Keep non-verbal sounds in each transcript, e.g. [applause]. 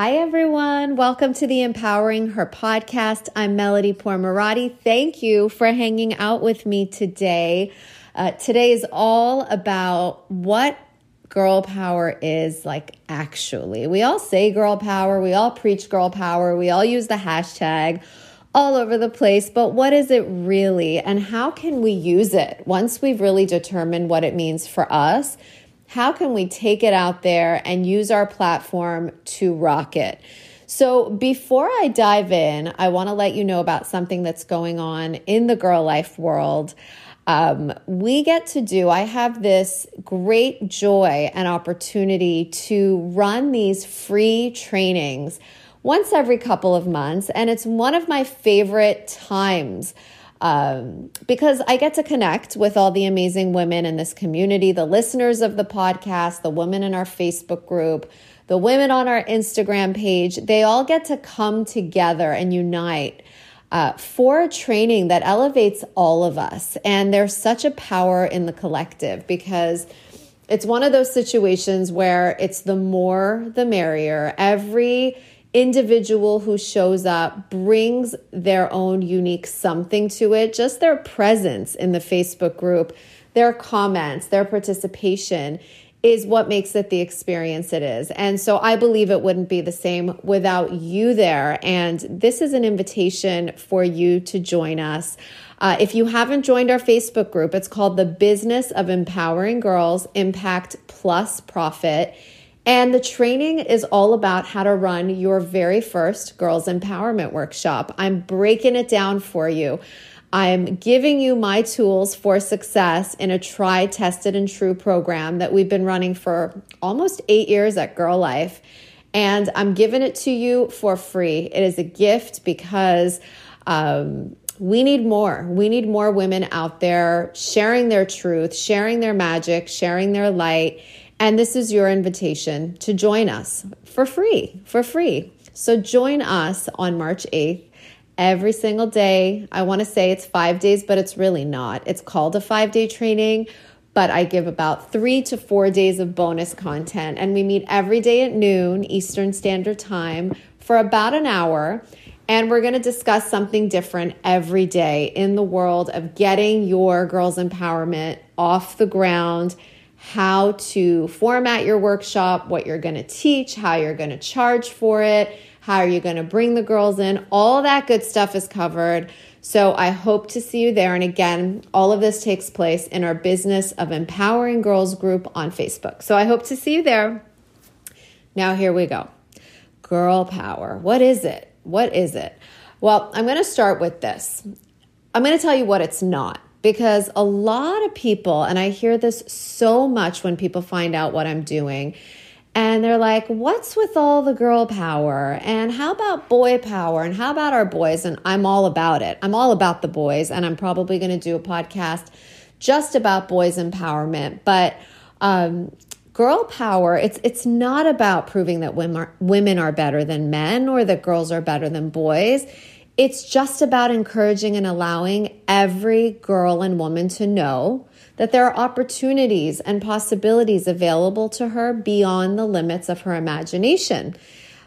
Hi, everyone. Welcome to the Empowering Her podcast. I'm Melody Pormarati. Thank you for hanging out with me today. Uh, today is all about what girl power is like actually. We all say girl power, we all preach girl power, we all use the hashtag all over the place, but what is it really and how can we use it once we've really determined what it means for us? How can we take it out there and use our platform to rock it? So, before I dive in, I want to let you know about something that's going on in the girl life world. Um, we get to do, I have this great joy and opportunity to run these free trainings once every couple of months. And it's one of my favorite times um, because I get to connect with all the amazing women in this community, the listeners of the podcast, the women in our Facebook group, the women on our Instagram page. They all get to come together and unite. Uh, for training that elevates all of us. And there's such a power in the collective because it's one of those situations where it's the more the merrier. Every individual who shows up brings their own unique something to it, just their presence in the Facebook group, their comments, their participation is what makes it the experience it is. And so I believe it wouldn't be the same without you there. And this is an invitation for you to join us. Uh, if you haven't joined our Facebook group, it's called The Business of Empowering Girls Impact Plus Profit. And the training is all about how to run your very first girls empowerment workshop. I'm breaking it down for you. I'm giving you my tools for success in a try, tested, and true program that we've been running for almost eight years at Girl Life. And I'm giving it to you for free. It is a gift because um, we need more. We need more women out there sharing their truth, sharing their magic, sharing their light and this is your invitation to join us for free, for free. So join us on March 8th every single day. I want to say it's five days, but it's really not. It's called a five day training, but I give about three to four days of bonus content. And we meet every day at noon Eastern Standard Time for about an hour. And we're going to discuss something different every day in the world of getting your girls' empowerment off the ground how to format your workshop, what you're going to teach, how you're going to charge for it, how are you going to bring the girls in. All that good stuff is covered. So I hope to see you there. And again, all of this takes place in our Business of Empowering Girls group on Facebook. So I hope to see you there. Now, here we go. Girl power. What is it? What is it? Well, I'm going to start with this. I'm going to tell you what it's not because a lot of people, and I hear this so much when people find out what I'm doing, and they're like, What's with all the girl power? And how about boy power? And how about our boys? And I'm all about it. I'm all about the boys, and I'm probably going to do a podcast just about boys empowerment. But um, girl power, it's it's not about proving that women are, women are better than men or that girls are better than boys. It's just about encouraging and allowing every girl and woman to know that there are opportunities and possibilities available to her beyond the limits of her imagination.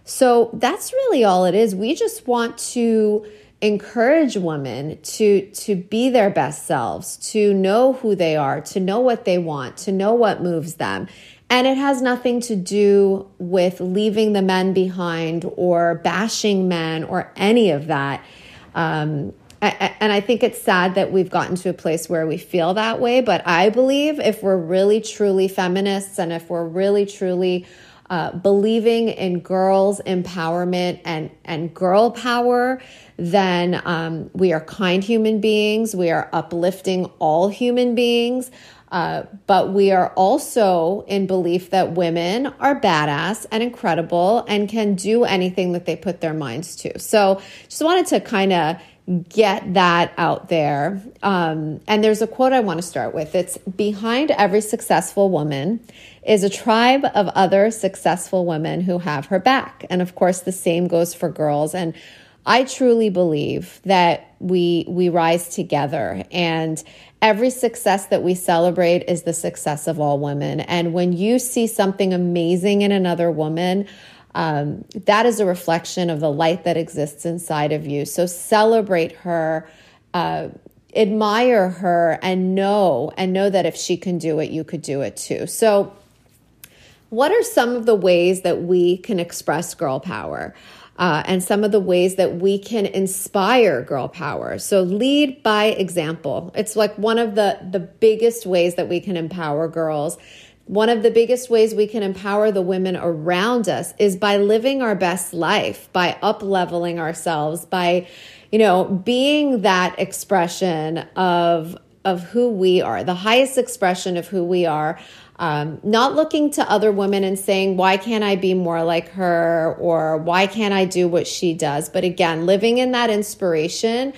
So that's really all it is. We just want to encourage women to to be their best selves, to know who they are, to know what they want, to know what moves them and it has nothing to do with leaving the men behind or bashing men or any of that. Um, and I think it's sad that we've gotten to a place where we feel that way. But I believe if we're really truly feminists and if we're really truly uh, believing in girls' empowerment and, and girl power, then um, we are kind human beings. We are uplifting all human beings. Uh, but we are also in belief that women are badass and incredible and can do anything that they put their minds to. So just wanted to kind of get that out there. Um, and there's a quote I want to start with it's behind every successful woman is a tribe of other successful women who have her back. And of course, the same goes for girls. And I truly believe that we we rise together and every success that we celebrate is the success of all women. And when you see something amazing in another woman, um, that is a reflection of the light that exists inside of you. So celebrate her, uh, admire her, and know and know that if she can do it, you could do it too. So, what are some of the ways that we can express girl power? Uh, and some of the ways that we can inspire girl power. So lead by example. It's like one of the the biggest ways that we can empower girls one of the biggest ways we can empower the women around us is by living our best life, by up leveling ourselves, by, you know, being that expression of of who we are, the highest expression of who we are. Um, not looking to other women and saying, why can't I be more like her? Or why can't I do what she does? But again, living in that inspiration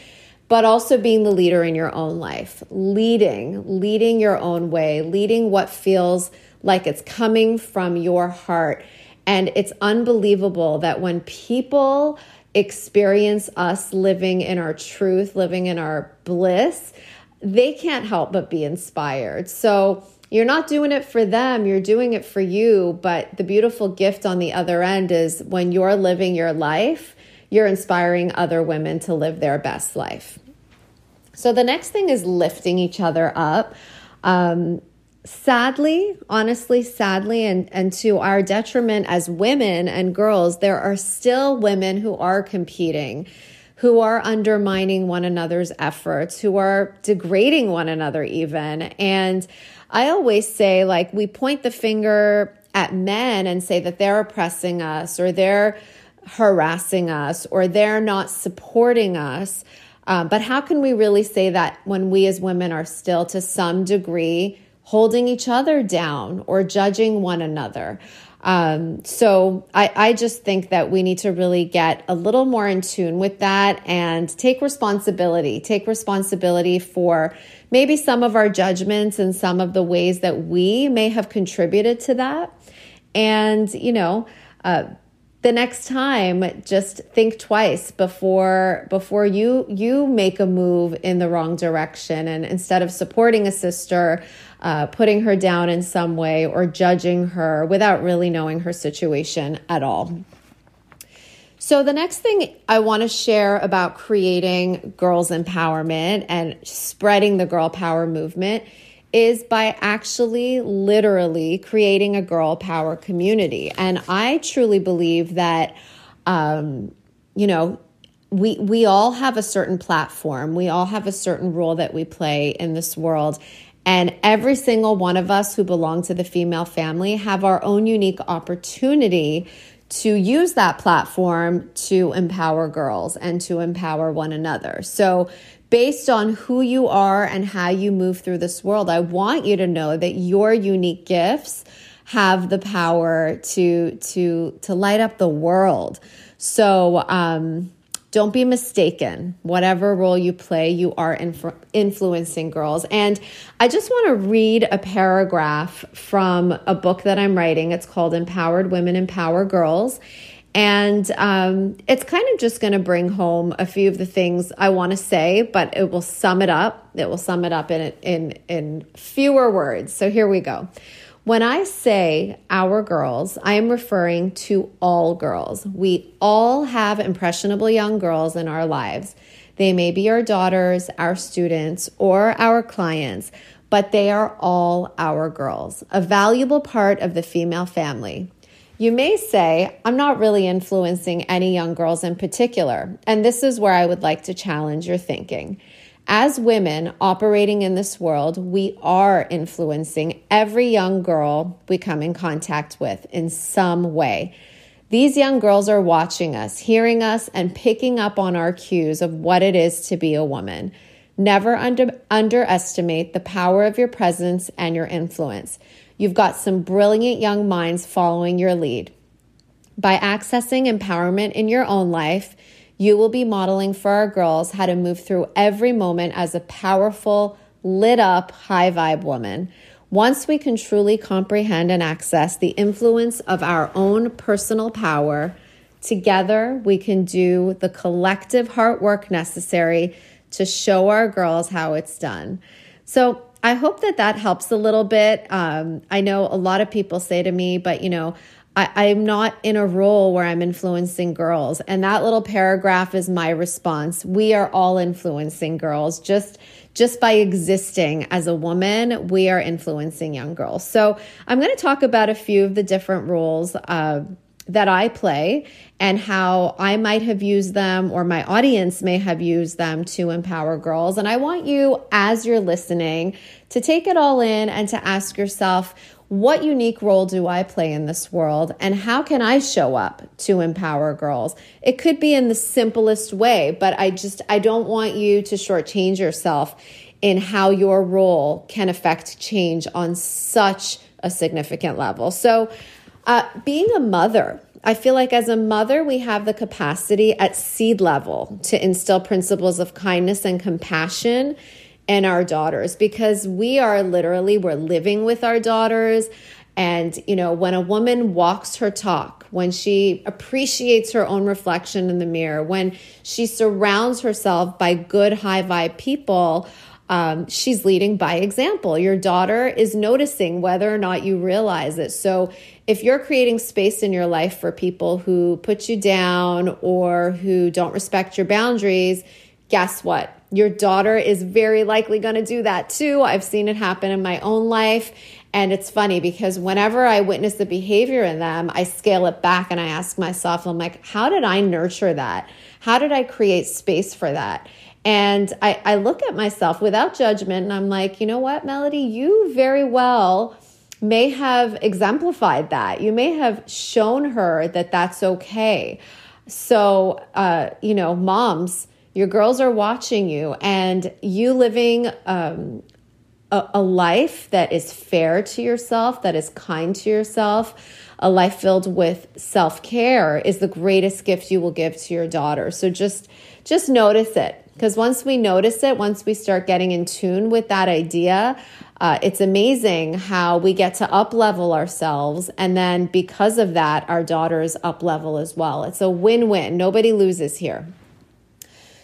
but also being the leader in your own life, leading, leading your own way, leading what feels like it's coming from your heart. And it's unbelievable that when people experience us living in our truth, living in our bliss, they can't help but be inspired. So, you're not doing it for them, you're doing it for you. But the beautiful gift on the other end is when you're living your life, you're inspiring other women to live their best life. So the next thing is lifting each other up. Um, sadly, honestly, sadly, and, and to our detriment as women and girls, there are still women who are competing, who are undermining one another's efforts, who are degrading one another, even. And I always say, like, we point the finger at men and say that they're oppressing us or they're harassing us or they're not supporting us. Um, but how can we really say that when we as women are still to some degree holding each other down or judging one another? Um, so I, I just think that we need to really get a little more in tune with that and take responsibility. Take responsibility for maybe some of our judgments and some of the ways that we may have contributed to that. And, you know, uh, the next time just think twice before before you you make a move in the wrong direction and instead of supporting a sister uh, putting her down in some way or judging her without really knowing her situation at all so the next thing i want to share about creating girls empowerment and spreading the girl power movement is by actually literally creating a girl power community. And I truly believe that, um, you know, we, we all have a certain platform, we all have a certain role that we play in this world. And every single one of us who belong to the female family have our own unique opportunity to use that platform to empower girls and to empower one another. So, based on who you are and how you move through this world, I want you to know that your unique gifts have the power to to to light up the world. So, um, don't be mistaken. Whatever role you play, you are influ- influencing girls. And I just want to read a paragraph from a book that I'm writing. It's called Empowered Women Empower Girls. And um, it's kind of just going to bring home a few of the things I want to say, but it will sum it up. It will sum it up in, in, in fewer words. So here we go. When I say our girls, I am referring to all girls. We all have impressionable young girls in our lives. They may be our daughters, our students, or our clients, but they are all our girls, a valuable part of the female family. You may say, I'm not really influencing any young girls in particular, and this is where I would like to challenge your thinking. As women operating in this world, we are influencing every young girl we come in contact with in some way. These young girls are watching us, hearing us, and picking up on our cues of what it is to be a woman. Never under, underestimate the power of your presence and your influence. You've got some brilliant young minds following your lead. By accessing empowerment in your own life, you will be modeling for our girls how to move through every moment as a powerful, lit up, high vibe woman. Once we can truly comprehend and access the influence of our own personal power, together we can do the collective heart work necessary to show our girls how it's done. So, I hope that that helps a little bit. Um, I know a lot of people say to me, but you know, I, am not in a role where I'm influencing girls. And that little paragraph is my response. We are all influencing girls. Just just by existing as a woman, we are influencing young girls. So I'm going to talk about a few of the different roles uh, that I play and how I might have used them or my audience may have used them to empower girls. And I want you, as you're listening, to take it all in and to ask yourself, what unique role do I play in this world and how can I show up to empower girls? It could be in the simplest way, but I just I don't want you to shortchange yourself in how your role can affect change on such a significant level. So, uh, being a mother, I feel like as a mother, we have the capacity at seed level to instill principles of kindness and compassion and our daughters because we are literally we're living with our daughters and you know when a woman walks her talk when she appreciates her own reflection in the mirror when she surrounds herself by good high vibe people um, she's leading by example. Your daughter is noticing whether or not you realize it. So, if you're creating space in your life for people who put you down or who don't respect your boundaries, guess what? Your daughter is very likely going to do that too. I've seen it happen in my own life. And it's funny because whenever I witness the behavior in them, I scale it back and I ask myself, I'm like, how did I nurture that? How did I create space for that? And I, I look at myself without judgment and I'm like, you know what, Melody, you very well may have exemplified that. You may have shown her that that's okay. So, uh, you know, moms, your girls are watching you, and you living um, a, a life that is fair to yourself, that is kind to yourself, a life filled with self care is the greatest gift you will give to your daughter. So just just notice it because once we notice it, once we start getting in tune with that idea, uh, it's amazing how we get to up level ourselves, and then because of that, our daughters up level as well. It's a win win. Nobody loses here.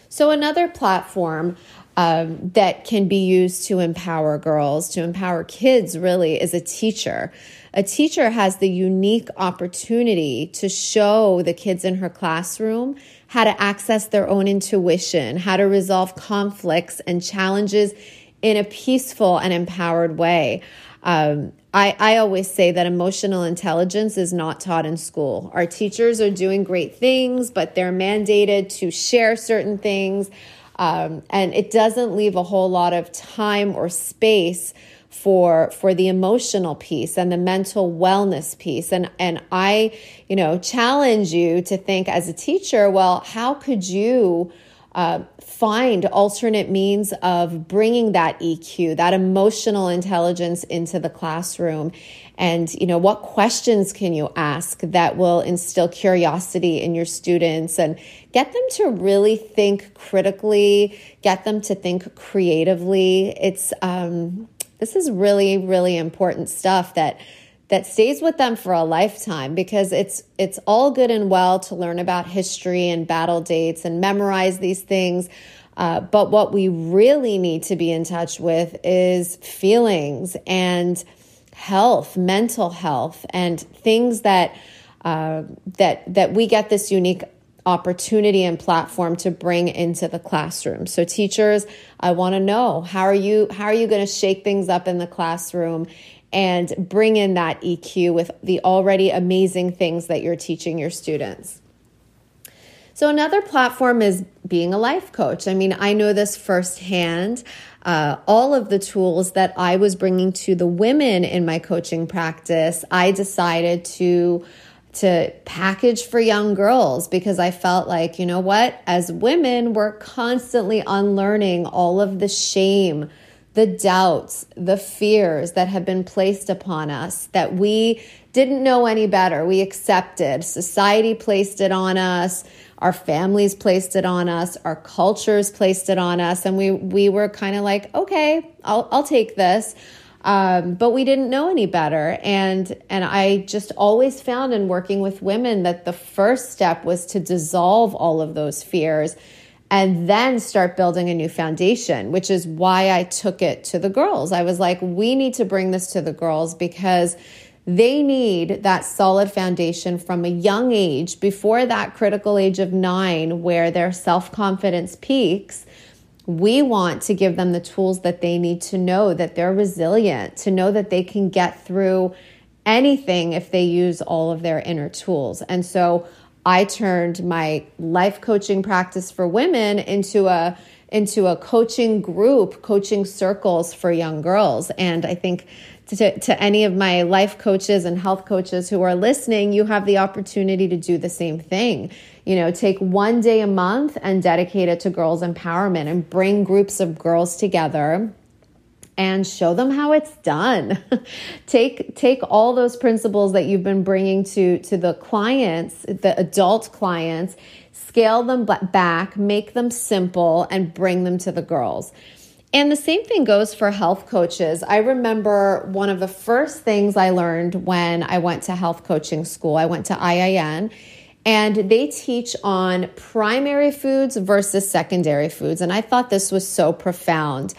So, another platform um, that can be used to empower girls, to empower kids, really, is a teacher. A teacher has the unique opportunity to show the kids in her classroom how to access their own intuition, how to resolve conflicts and challenges in a peaceful and empowered way. Um, I, I always say that emotional intelligence is not taught in school. Our teachers are doing great things, but they're mandated to share certain things. Um, and it doesn't leave a whole lot of time or space for for the emotional piece and the mental wellness piece and and I you know challenge you to think as a teacher well how could you uh, find alternate means of bringing that EQ, that emotional intelligence into the classroom. And, you know, what questions can you ask that will instill curiosity in your students and get them to really think critically, get them to think creatively. It's, um, this is really, really important stuff that that stays with them for a lifetime because it's it's all good and well to learn about history and battle dates and memorize these things uh, but what we really need to be in touch with is feelings and health mental health and things that uh, that that we get this unique opportunity and platform to bring into the classroom. So teachers, I want to know how are you how are you going to shake things up in the classroom and bring in that EQ with the already amazing things that you're teaching your students. So another platform is being a life coach. I mean, I know this firsthand. Uh, all of the tools that I was bringing to the women in my coaching practice, I decided to to package for young girls because I felt like, you know what, as women, we're constantly unlearning all of the shame, the doubts, the fears that have been placed upon us that we didn't know any better. We accepted. Society placed it on us. Our families placed it on us. Our cultures placed it on us. And we, we were kind of like, okay, I'll, I'll take this. Um, but we didn't know any better. And, and I just always found in working with women that the first step was to dissolve all of those fears and then start building a new foundation, which is why I took it to the girls. I was like, we need to bring this to the girls because they need that solid foundation from a young age before that critical age of nine where their self confidence peaks. We want to give them the tools that they need to know that they're resilient, to know that they can get through anything if they use all of their inner tools. And so I turned my life coaching practice for women into a into a coaching group, coaching circles for young girls. And I think to, to any of my life coaches and health coaches who are listening, you have the opportunity to do the same thing. You know, take one day a month and dedicate it to girls' empowerment and bring groups of girls together and show them how it's done. [laughs] take take all those principles that you've been bringing to to the clients, the adult clients, scale them back, make them simple and bring them to the girls. And the same thing goes for health coaches. I remember one of the first things I learned when I went to health coaching school. I went to IIN and they teach on primary foods versus secondary foods. And I thought this was so profound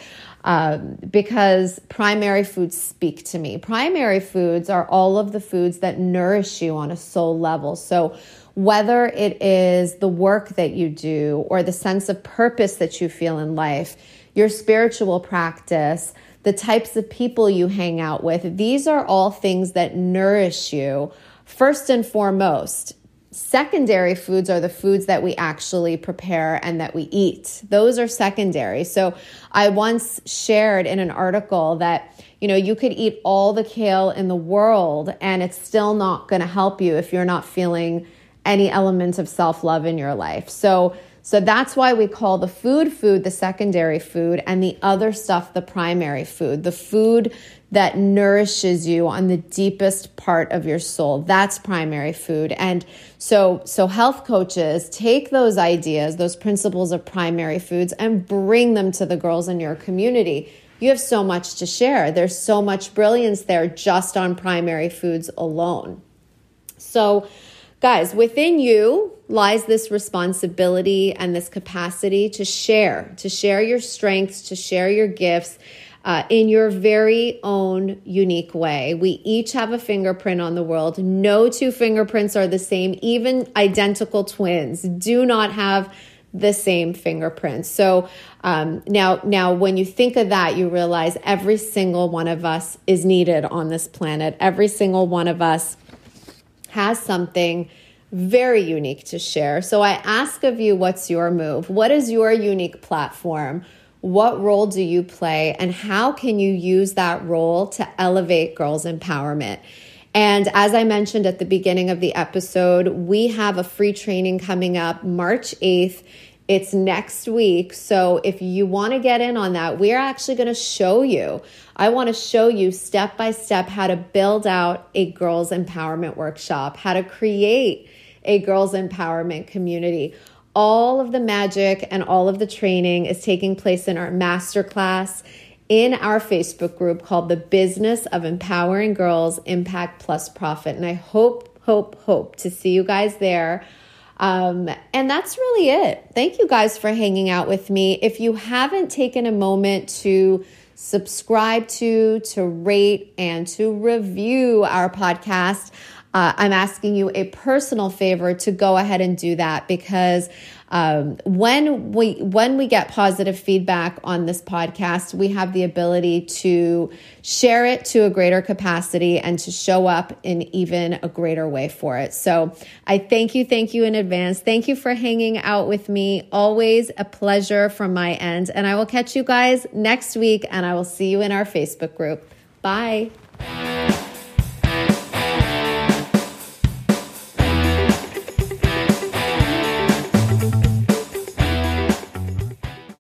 um, because primary foods speak to me. Primary foods are all of the foods that nourish you on a soul level. So, whether it is the work that you do or the sense of purpose that you feel in life, your spiritual practice, the types of people you hang out with. These are all things that nourish you first and foremost. Secondary foods are the foods that we actually prepare and that we eat. Those are secondary. So I once shared in an article that you know, you could eat all the kale in the world and it's still not going to help you if you're not feeling any element of self-love in your life. So so that's why we call the food food the secondary food and the other stuff the primary food, the food that nourishes you on the deepest part of your soul. That's primary food. And so so health coaches take those ideas, those principles of primary foods and bring them to the girls in your community. You have so much to share. There's so much brilliance there just on primary foods alone. So Guys, within you lies this responsibility and this capacity to share, to share your strengths, to share your gifts uh, in your very own unique way. We each have a fingerprint on the world. No two fingerprints are the same, even identical twins do not have the same fingerprints. So um, now, now, when you think of that, you realize every single one of us is needed on this planet. Every single one of us has something very unique to share. So I ask of you, what's your move? What is your unique platform? What role do you play? And how can you use that role to elevate girls' empowerment? And as I mentioned at the beginning of the episode, we have a free training coming up March 8th. It's next week. So if you want to get in on that, we're actually going to show you. I want to show you step by step how to build out a girls' empowerment workshop, how to create a girls' empowerment community. All of the magic and all of the training is taking place in our masterclass in our Facebook group called The Business of Empowering Girls Impact Plus Profit. And I hope, hope, hope to see you guys there. Um, and that's really it. Thank you guys for hanging out with me. If you haven't taken a moment to subscribe to, to rate, and to review our podcast, uh, I'm asking you a personal favor to go ahead and do that because um, when we when we get positive feedback on this podcast, we have the ability to share it to a greater capacity and to show up in even a greater way for it. So I thank you, thank you in advance. Thank you for hanging out with me. Always a pleasure from my end, and I will catch you guys next week, and I will see you in our Facebook group. Bye.